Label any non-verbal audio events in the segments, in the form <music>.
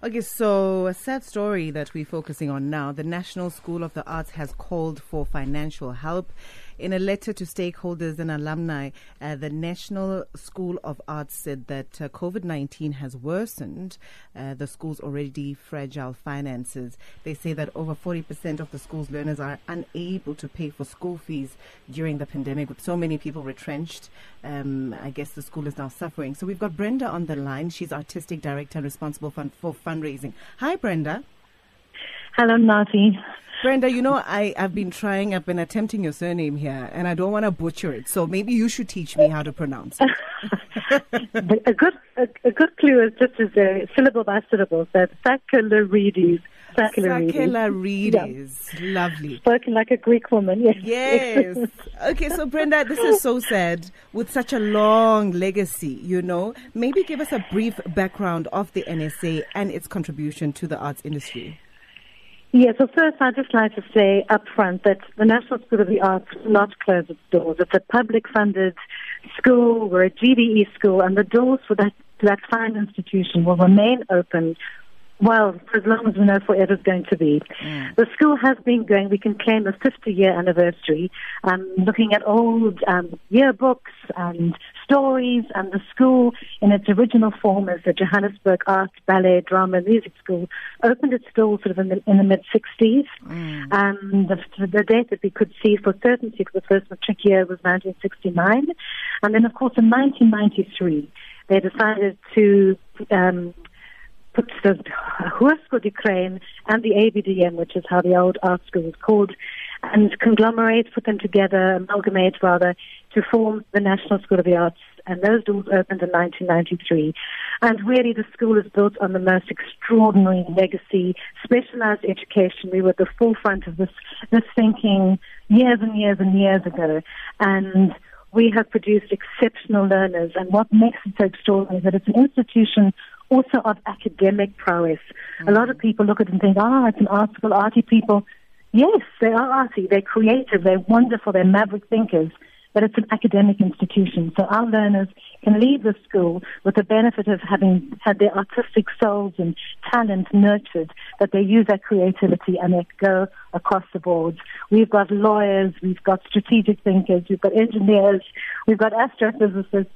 Okay, so a sad story that we're focusing on now. The National School of the Arts has called for financial help. In a letter to stakeholders and alumni, uh, the National School of Arts said that uh, COVID 19 has worsened uh, the school's already fragile finances. They say that over 40% of the school's learners are unable to pay for school fees during the pandemic. With so many people retrenched, um, I guess the school is now suffering. So we've got Brenda on the line. She's artistic director and responsible for, fundraising. Hi, Brenda. Hello, Nati. Brenda, you know, I, I've been trying, I've been attempting your surname here, and I don't want to butcher it. So maybe you should teach me how to pronounce it. <laughs> a good a, a, good clue is just as a syllable by syllable. So Sakellarides. Sakellarides. Yeah. Lovely. Spoken like a Greek woman, yes. Yes. okay, so Brenda, this is so sad with such a long legacy, you know. Maybe give us a brief background of the NSA and its contribution to the arts industry. Yeah, so first I'd just like to say up front that the National School of the Arts will not close its doors. It's a public funded school, we're a GDE school, and the doors for that, that fine institution will remain open well, for as long as we know forever is going to be. Mm. The school has been going, we can claim a 50 year anniversary, um, looking at old um, yearbooks and stories, and the school in its original form as the Johannesburg Art, Ballet, Drama, Music School opened its doors sort of in the, in the mid 60s. Mm. Um, the, the date that we could see for certainty for the first matric year was 1969. And then, of course, in 1993, they decided to um, put the Hoërskool Ukraine and the ABDM, which is how the old art school was called, and conglomerate, put them together, amalgamate rather, to form the National School of the Arts. And those doors opened in 1993. And really, the school is built on the most extraordinary legacy, specialized education. We were at the forefront of this, this thinking years and years and years ago. And we have produced exceptional learners. And what makes it so extraordinary is that it's an institution also of academic prowess. Mm-hmm. A lot of mm. people look at it and think, ah, oh, it's an art school, arty people. Yes, they are arty, they're creative, they're wonderful, they're maverick thinkers, but it's an academic institution. So our learners can leave the school with the benefit of having had their artistic souls and talent nurtured, that they use their creativity and they go across the board. We've got lawyers, we've got strategic thinkers, we've got engineers, we've got astrophysicists,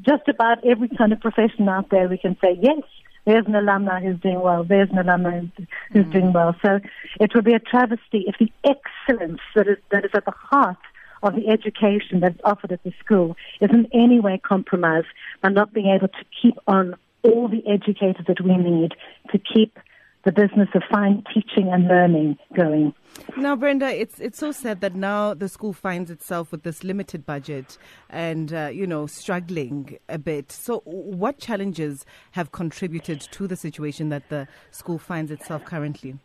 just about every kind of profession out there, we can say, yes, there's an alumni who's doing well, there's an alumni who's mm. doing well. So it would be a travesty if the excellence that is, that is at the heart of the education that's offered at the school is in any way compromised by not being able to keep on all the educators that we need to keep the business of fine teaching and learning going. Now, Brenda, it's it's so sad that now the school finds itself with this limited budget and uh, you know struggling a bit. So, what challenges have contributed to the situation that the school finds itself currently?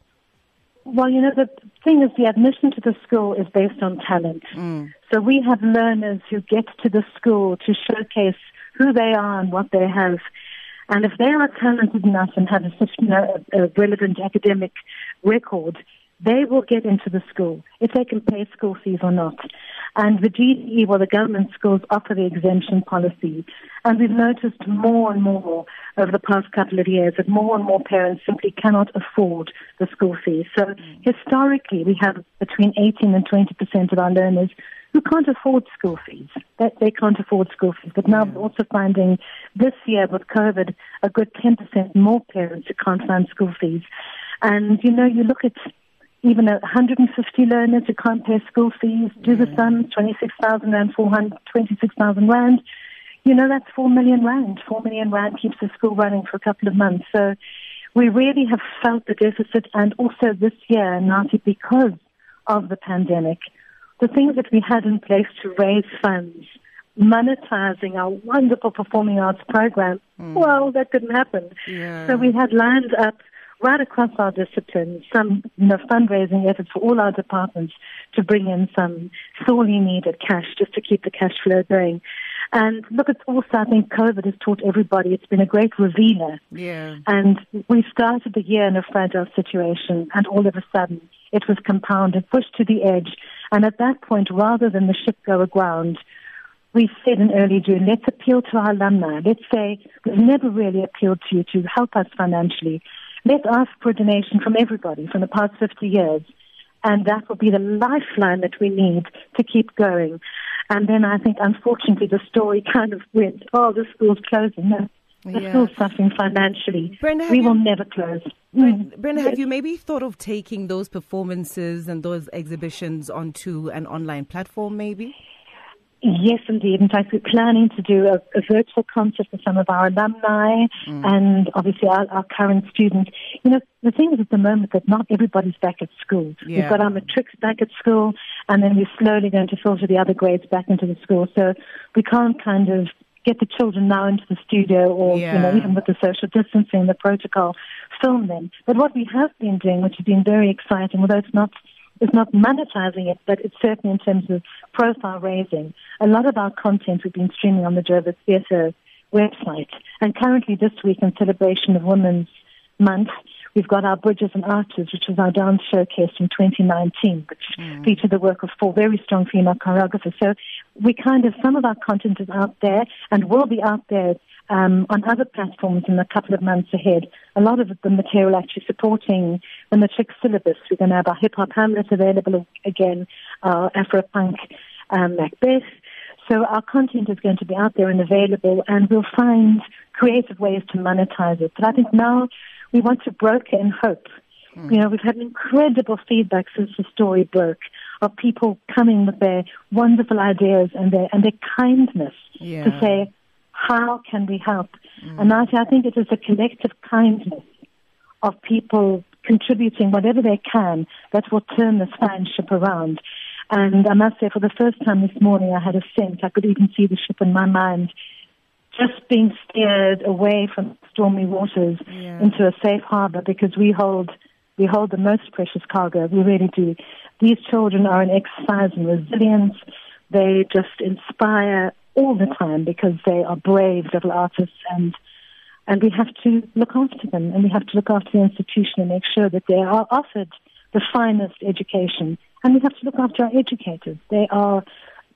Well, you know, the thing is, the admission to the school is based on talent. Mm. So we have learners who get to the school to showcase who they are and what they have. And if they are talented enough and have a, you know, a relevant academic record, they will get into the school if they can pay school fees or not. And the GDE, well, the government schools offer the exemption policy. And we've noticed more and more over the past couple of years that more and more parents simply cannot afford the school fees. So mm. historically, we have between 18 and 20% of our learners who can't afford school fees. That they can't afford school fees. But now we're also finding this year with COVID a good 10% more parents who can't find school fees. And you know, you look at even 150 learners who can't pay school fees, do the sum, 26,000 rand, 26,000 rand. You know, that's 4 million rand. 4 million rand keeps the school running for a couple of months. So we really have felt the deficit and also this year, Nati, because of the pandemic, the things that we had in place to raise funds, monetizing our wonderful performing arts program, mm. well, that didn't happen. Yeah. So we had lined up right across our disciplines some you know, fundraising efforts for all our departments to bring in some sorely needed cash just to keep the cash flow going. And look, it's also, I think COVID has taught everybody it's been a great revealer. Yeah. And we started the year in a fragile situation, and all of a sudden it was compounded, pushed to the edge. And at that point, rather than the ship go aground, we said in early June, let's appeal to our alumni. Let's say we've never really appealed to you to help us financially. let's ask for a donation from everybody from the past 50 years. And that will be the lifeline that we need to keep going. And then I think, unfortunately, the story kind of went, oh, the school's closing. No, the yeah. school's suffering financially. Brenda, we you, will never close. Brenda, Brenda yes. have you maybe thought of taking those performances and those exhibitions onto an online platform, maybe? Yes, indeed. In fact, we're planning to do a, a virtual concert for some of our alumni mm. and obviously our, our, current students. You know, the thing is at the moment that not everybody's back at school. Yeah. We've got our matrics back at school and then we're slowly going to filter the other grades back into the school. So we can't kind of get the children now into the studio or, yeah. you know, even with the social distancing, the protocol, film them. But what we have been doing, which has been very exciting, although it's not is not monetizing it, but it's certainly in terms of profile raising. A lot of our content we've been streaming on the Jervis Theatre website. And currently this week in celebration of Women's Month, we've got our Bridges and Arches, which was our dance showcase in 2019, which mm. featured the work of four very strong female choreographers. So we kind of, some of our content is out there and will be out there um, on other platforms in a couple of months ahead. A lot of the material actually supporting the matric syllabus. We're going to have our hip hop Hamlet available again, our Afro punk um, Macbeth. So our content is going to be out there and available, and we'll find creative ways to monetize it. But I think now we want to broker in hope. Mm. You know, we've had incredible feedback since the story broke of people coming with their wonderful ideas and their and their kindness yeah. to say, how can we help? Mm. And I, I think it is a collective kindness of people contributing whatever they can that will turn this fine ship around. And I must say, for the first time this morning, I had a sense. I could even see the ship in my mind just being steered away from stormy waters yeah. into a safe harbor because we hold we hold the most precious cargo. We really do. These children are an exercise in resilience. They just inspire all the time because they are brave little artists and and we have to look after them and we have to look after the institution and make sure that they are offered the finest education and we have to look after our educators. They are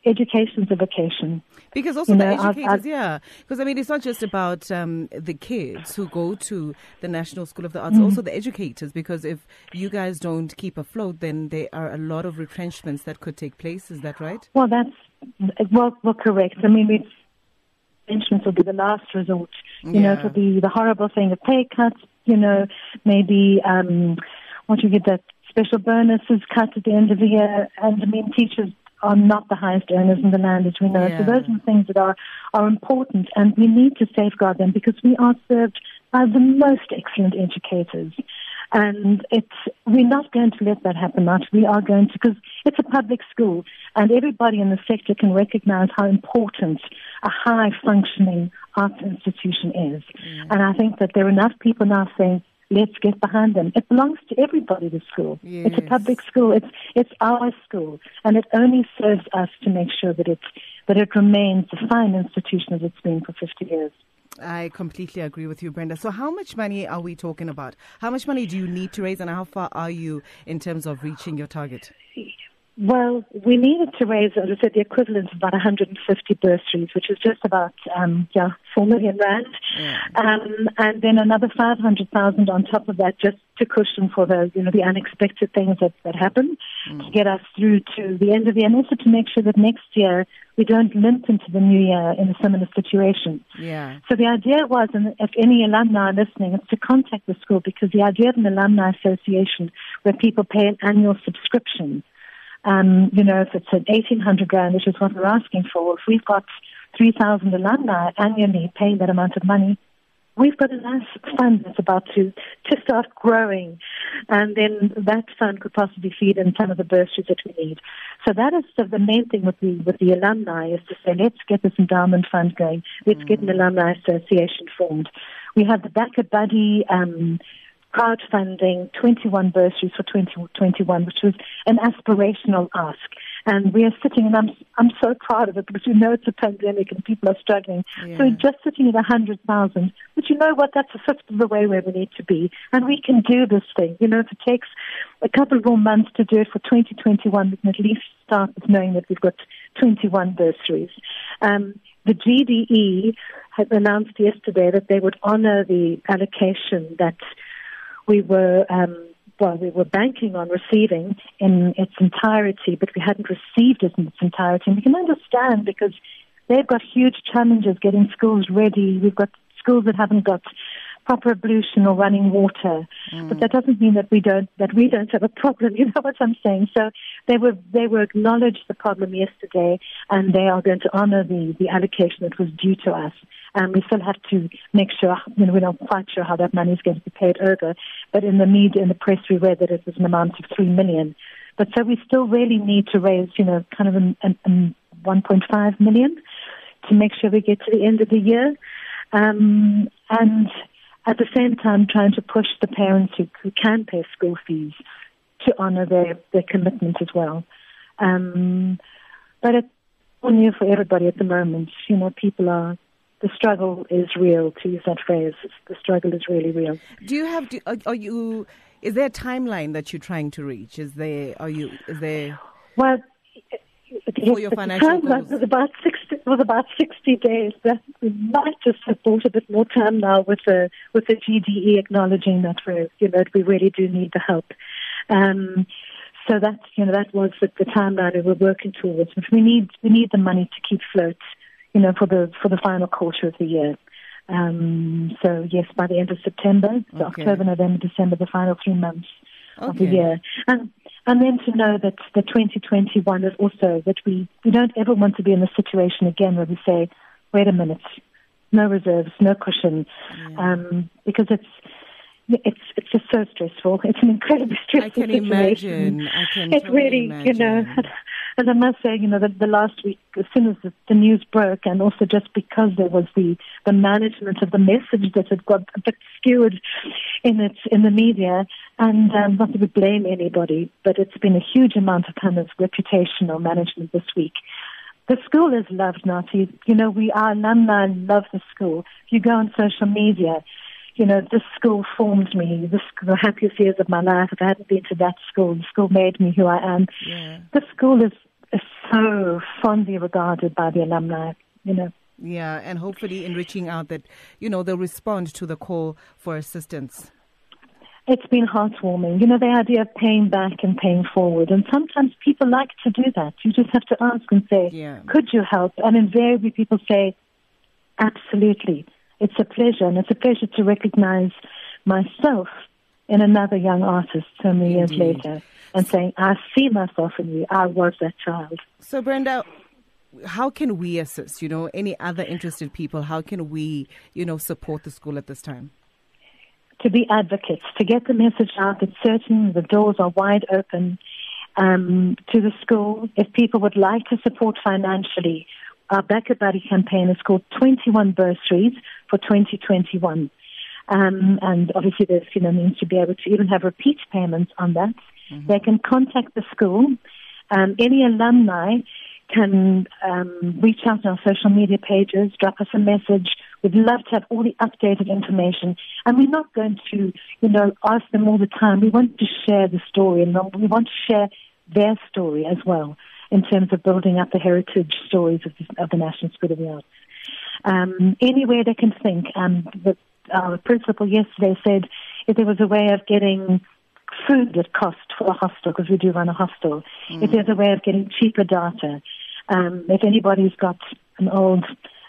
education's a vocation. Because also you the know, educators, I've, I've, yeah. Because I mean, it's not just about um, the kids who go to the National School of the Arts, mm-hmm. also the educators. Because if you guys don't keep afloat, then there are a lot of retrenchments that could take place. Is that right? Well, that's well, well correct. I mean, we retrenchments will be the last resort. You yeah. know, it'll be the horrible thing of pay cuts. You know, maybe um, once you get that special bonuses cut at the end of the year, and I mean, teachers are not the highest earners in the land, as we know. Yeah. So those are the things that are, are important, and we need to safeguard them because we are served by the most excellent educators. And it's, we're not going to let that happen much. We are going to, because it's a public school and everybody in the sector can recognize how important a high functioning arts institution is. Mm. And I think that there are enough people now saying, let's get behind them. It belongs to everybody, the school. Yes. It's a public school. It's, it's our school. And it only serves us to make sure that it's, that it remains the fine institution as it's been for 50 years. I completely agree with you, Brenda. So, how much money are we talking about? How much money do you need to raise, and how far are you in terms of reaching your target? Well, we needed to raise, as I said, the equivalent of about 150 bursaries, which is just about um, yeah, 4 million rand. Yeah. Um, and then another 500,000 on top of that just to cushion for the, you know, the unexpected things that, that happen mm. to get us through to the end of the year and also to make sure that next year we don't limp into the new year in a similar situation. Yeah. So the idea was, and if any alumni are listening, is to contact the school because the idea of an alumni association where people pay an annual subscription um, you know, if it's an 1800 rand, which is what we're asking for, if we've got 3,000 alumni annually paying that amount of money, we've got a nice fund that's about to, to start growing. And then that fund could possibly feed in some of the bursaries that we need. So that is the, the main thing with the, with the alumni is to say, let's get this endowment fund going. Let's mm. get an mm. alumni association formed. We have the BackaBuddy, um, crowdfunding 21 bursaries for 2021, which was an aspirational ask. And we are sitting, and I'm, I'm so proud of it because you know it's a pandemic and people are struggling. Yeah. So we're just sitting at 100,000. But you know what? That's a fifth of the way where we need to be. And we can do this thing. You know, if it takes a couple more months to do it for 2021, we can at least start with knowing that we've got 21 bursaries. Um, the GDE had announced yesterday that they would honor the allocation that we were um, well, we were banking on receiving in its entirety, but we hadn't received it in its entirety. And we can understand because they've got huge challenges getting schools ready. We've got schools that haven't got proper ablution or running water. Mm. But that doesn't mean that we don't that we don't have a problem. <laughs> You know what I'm saying? So they were they were acknowledged the problem yesterday, and they are going to honour the the allocation that was due to us. And we still have to make sure. You know, we're not quite sure how that money is going to be paid over. But in the media, in the press, we read that it was an amount of three million. But so we still really need to raise, you know, kind of an, an, an 1.5 million to make sure we get to the end of the year. Um, and at the same time trying to push the parents who, who can pay school fees to honour their, their commitment as well. Um, but it's new for everybody at the moment. You know, people are, the struggle is real, to use that phrase. The struggle is really real. Do you have, do, are, are you, is there a timeline that you're trying to reach? Is there, are you, is there? Well, for your financial goals? was about 60, was about 60 days. That we might just have bought a bit more time now with the with the GDE acknowledging that we you know we really do need the help. Um, so that you know that was the, the timeline we were working towards. But we need we need the money to keep float, you know, for the for the final quarter of the year. Um, so yes, by the end of September, so okay. October, November, December, the final three months okay. of the year. And and then to know that the 2021 is also that we, we don't ever want to be in the situation again where we say, wait a minute, no reserves, no cushion, um, because it's it's it's just so stressful. It's an incredibly <laughs> stressful I can situation. imagine. I can it's totally really, imagine. you know, <laughs> as I must say, you know, the, the last week, as soon as the, the, news broke, and also just because there was the the management of the message that had got a bit skewed in it in the media, and um, not that we blame anybody, but it's been a huge amount of of reputational management this week. The school is loved, Nati. You know, we our alumni love the school. If you go on social media, you know, this school formed me. This the happiest years of my life. If I hadn't been to that school, the school made me who I am. Yeah. The school is, is so fondly regarded by the alumni. You know. Yeah, and hopefully in reaching out that, you know, they'll respond to the call for assistance. It's been heartwarming. You know, the idea of paying back and paying forward. And sometimes people like to do that. You just have to ask and say, yeah. could you help? And invariably people say, absolutely it's a pleasure, and it's a pleasure to recognize myself in another young artist so many years later and saying, I see myself in you. I was that child. So, Brenda, how can we assist? You know, any other interested people, how can we, you know, support the school at this time? To be advocates, to get the message out that certain the doors are wide open um, to the school. If people would like to support financially, our Back a Buddy campaign is called 21 Bursaries for 2021. Um, and obviously there's, you know, means to be able to even have repeat payments on that. Mm-hmm. They can contact the school. Um, any alumni can um, reach out on our social media pages, drop us a message. We'd love to have all the updated information. And we're not going to, you know, ask them all the time. We want to share the story and we want to share their story as well in terms of building up the heritage stories of the, of the National School of the Arts. Um, anywhere they can think. Um, the uh, principal yesterday said if there was a way of getting food at cost for the hostel, because we do run a hostel, mm. if there's a way of getting cheaper data, um, if anybody's got an old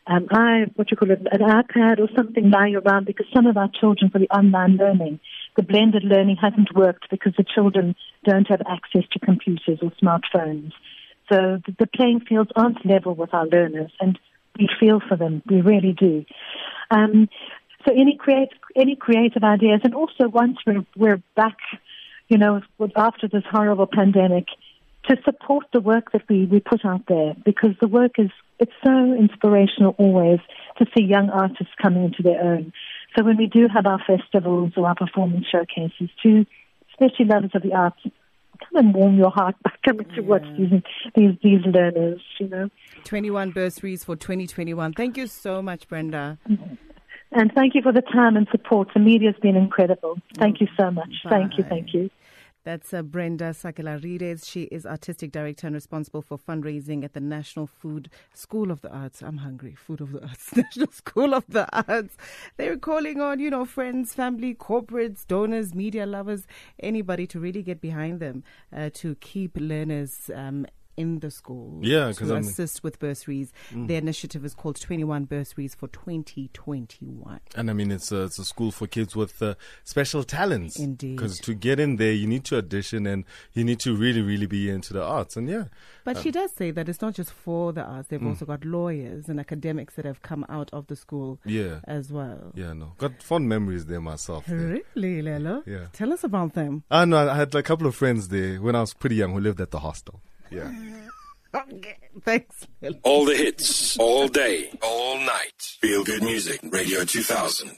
um, I, what you call it, an iPad or something lying around because some of our children for the online learning, the blended learning hasn't worked because the children don't have access to computers or smartphones. So the playing fields aren't level with our learners, and we feel for them. We really do. Um, so any create any creative ideas, and also once we're we're back, you know, after this horrible pandemic, to support the work that we we put out there because the work is it's so inspirational always to see young artists coming into their own. So when we do have our festivals or our performance showcases, to especially lovers of the arts, come and warm your heart by coming yeah. to mm. watch these, these, these learners, you know. 21 bursaries for 2021. Thank you so much, Brenda. Mm-hmm. And thank you for the time and support. The media has been incredible. Thank you so much. Bye. Thank you, thank you. That's uh, Brenda Sakellarides. She is artistic director and responsible for fundraising at the National Food School of the Arts. I'm hungry. Food of the Arts. <laughs> National School of the Arts. They're calling on, you know, friends, family, corporates, donors, media lovers, anybody to really get behind them uh, to keep learners um, in the school Yeah, to I'm- assist with bursaries. The initiative is called 21 Bursaries for 2021. And I mean, it's a, it's a school for kids with uh, special talents. Indeed. Because to get in there, you need to audition and you need to really, really be into the arts. And yeah, But she does say that it's not just for the arts. Mm. They've also got lawyers and academics that have come out of the school yeah, as well. yeah, no. Got fond memories there myself. There. Really, Lelo? Yeah. Tell us about them. I know, I had a couple of friends there when I was pretty young who lived at the hostel. Yeah. <laughs> Okay. Thanks, All the hits, all day, all night. Feel good music, Radio 2000.